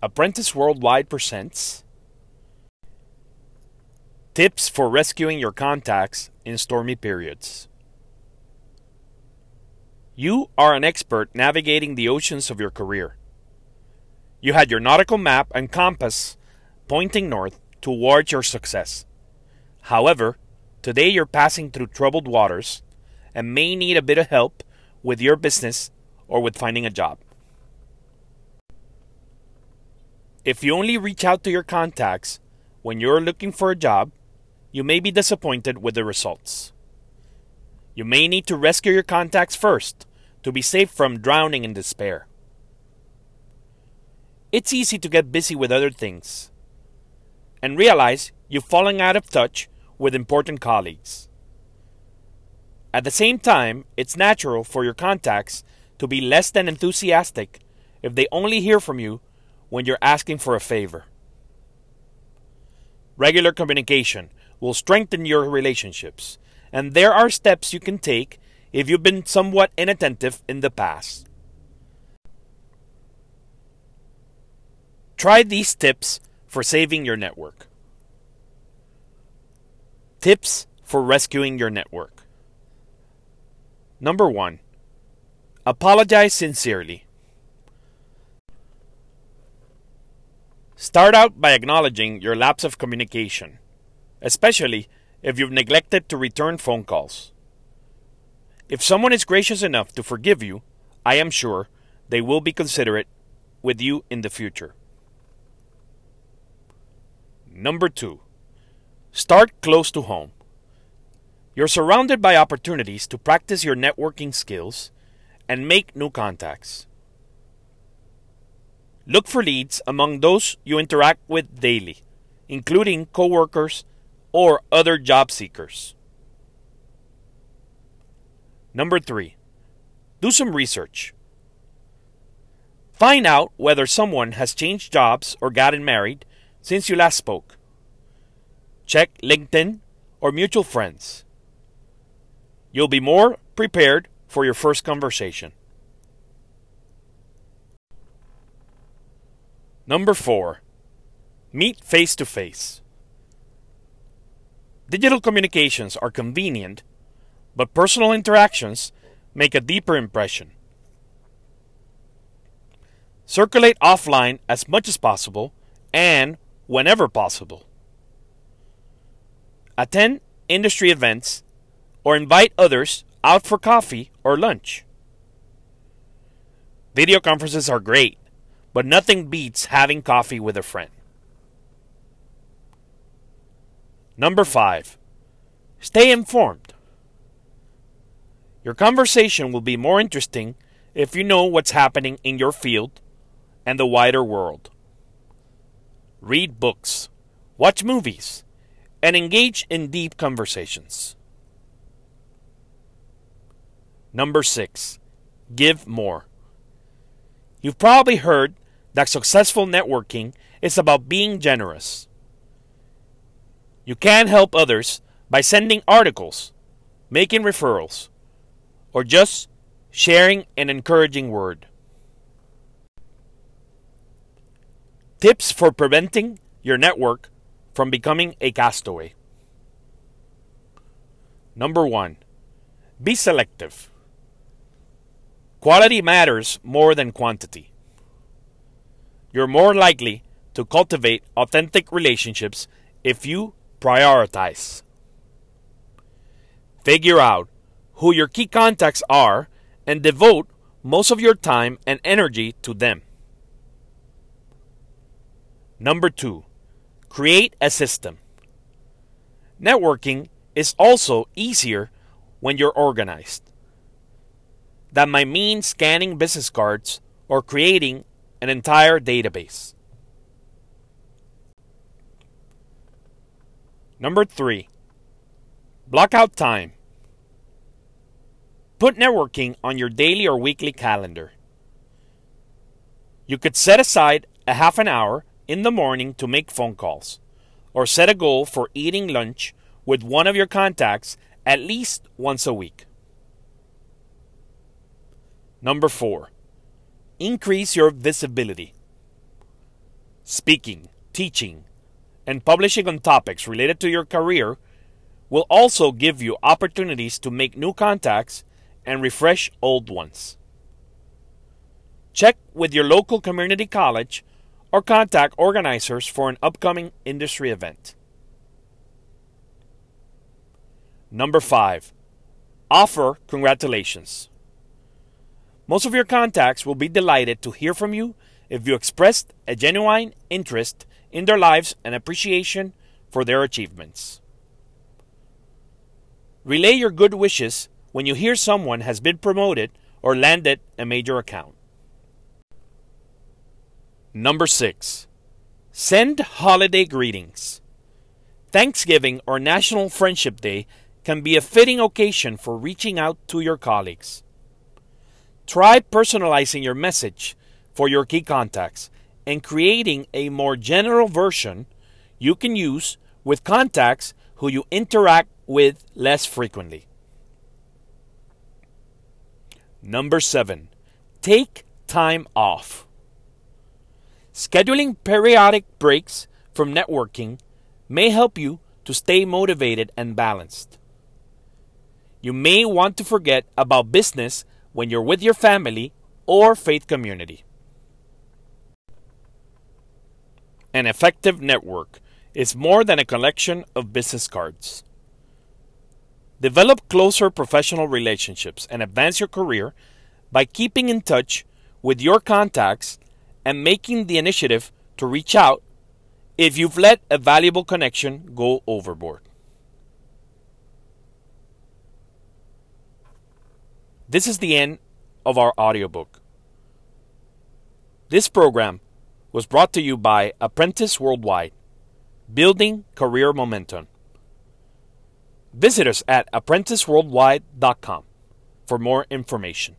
Apprentice Worldwide presents Tips for Rescuing Your Contacts in Stormy Periods. You are an expert navigating the oceans of your career. You had your nautical map and compass pointing north towards your success. However, today you're passing through troubled waters and may need a bit of help with your business or with finding a job. If you only reach out to your contacts when you're looking for a job, you may be disappointed with the results. You may need to rescue your contacts first to be safe from drowning in despair. It's easy to get busy with other things and realize you've fallen out of touch with important colleagues. At the same time, it's natural for your contacts to be less than enthusiastic if they only hear from you when you're asking for a favor. Regular communication will strengthen your relationships, and there are steps you can take if you've been somewhat inattentive in the past. Try these tips for saving your network. Tips for rescuing your network. Number one, apologize sincerely. Start out by acknowledging your lapse of communication, especially if you've neglected to return phone calls. If someone is gracious enough to forgive you, I am sure they will be considerate with you in the future. Number two, start close to home. You're surrounded by opportunities to practice your networking skills and make new contacts. Look for leads among those you interact with daily, including coworkers or other job seekers. Number three, do some research. Find out whether someone has changed jobs or gotten married since you last spoke. Check LinkedIn or mutual friends. You'll be more prepared for your first conversation. Number four, meet face to face. Digital communications are convenient, but personal interactions make a deeper impression. Circulate offline as much as possible and whenever possible. Attend industry events or invite others out for coffee or lunch. Video conferences are great, but nothing beats having coffee with a friend. Number five, stay informed. Your conversation will be more interesting if you know what's happening in your field and the wider world. Read books, watch movies, and engage in deep conversations. Number six, give more. You've probably heard that successful networking is about being generous. You can help others by sending articles, making referrals, or just sharing an encouraging word. Tips for preventing your network from becoming a castaway. Number one, be selective. Quality matters more than quantity. You're more likely to cultivate authentic relationships if you prioritize. Figure out who your key contacts are and devote most of your time and energy to them. Number two, create a system. Networking is also easier when you're organized that might mean scanning business cards or creating an entire database. Number three, block out time. Put networking on your daily or weekly calendar. You could set aside a half an hour in the morning to make phone calls, or set a goal for eating lunch with one of your contacts at least once a week. Number four, increase your visibility. Speaking, teaching, and publishing on topics related to your career will also give you opportunities to make new contacts and refresh old ones. Check with your local community college or contact organizers for an upcoming industry event. Number 5. Offer congratulations. Most of your contacts will be delighted to hear from you if you expressed a genuine interest in their lives and appreciation for their achievements. Relay your good wishes when you hear someone has been promoted or landed a major account. Number 6. Send holiday greetings. Thanksgiving or National Friendship Day can be a fitting occasion for reaching out to your colleagues. Try personalizing your message for your key contacts and creating a more general version you can use with contacts who you interact with less frequently. Number 7. Take time off. Scheduling periodic breaks from networking may help you to stay motivated and balanced. You may want to forget about business when you're with your family or faith community. An effective network is more than a collection of business cards. Develop closer professional relationships and advance your career by keeping in touch with your contacts and making the initiative to reach out if you've let a valuable connection go overboard. This is the end of our audiobook. This program was brought to you by Apprentice Worldwide, building career momentum. Visit us at apprenticeworldwide.com for more information.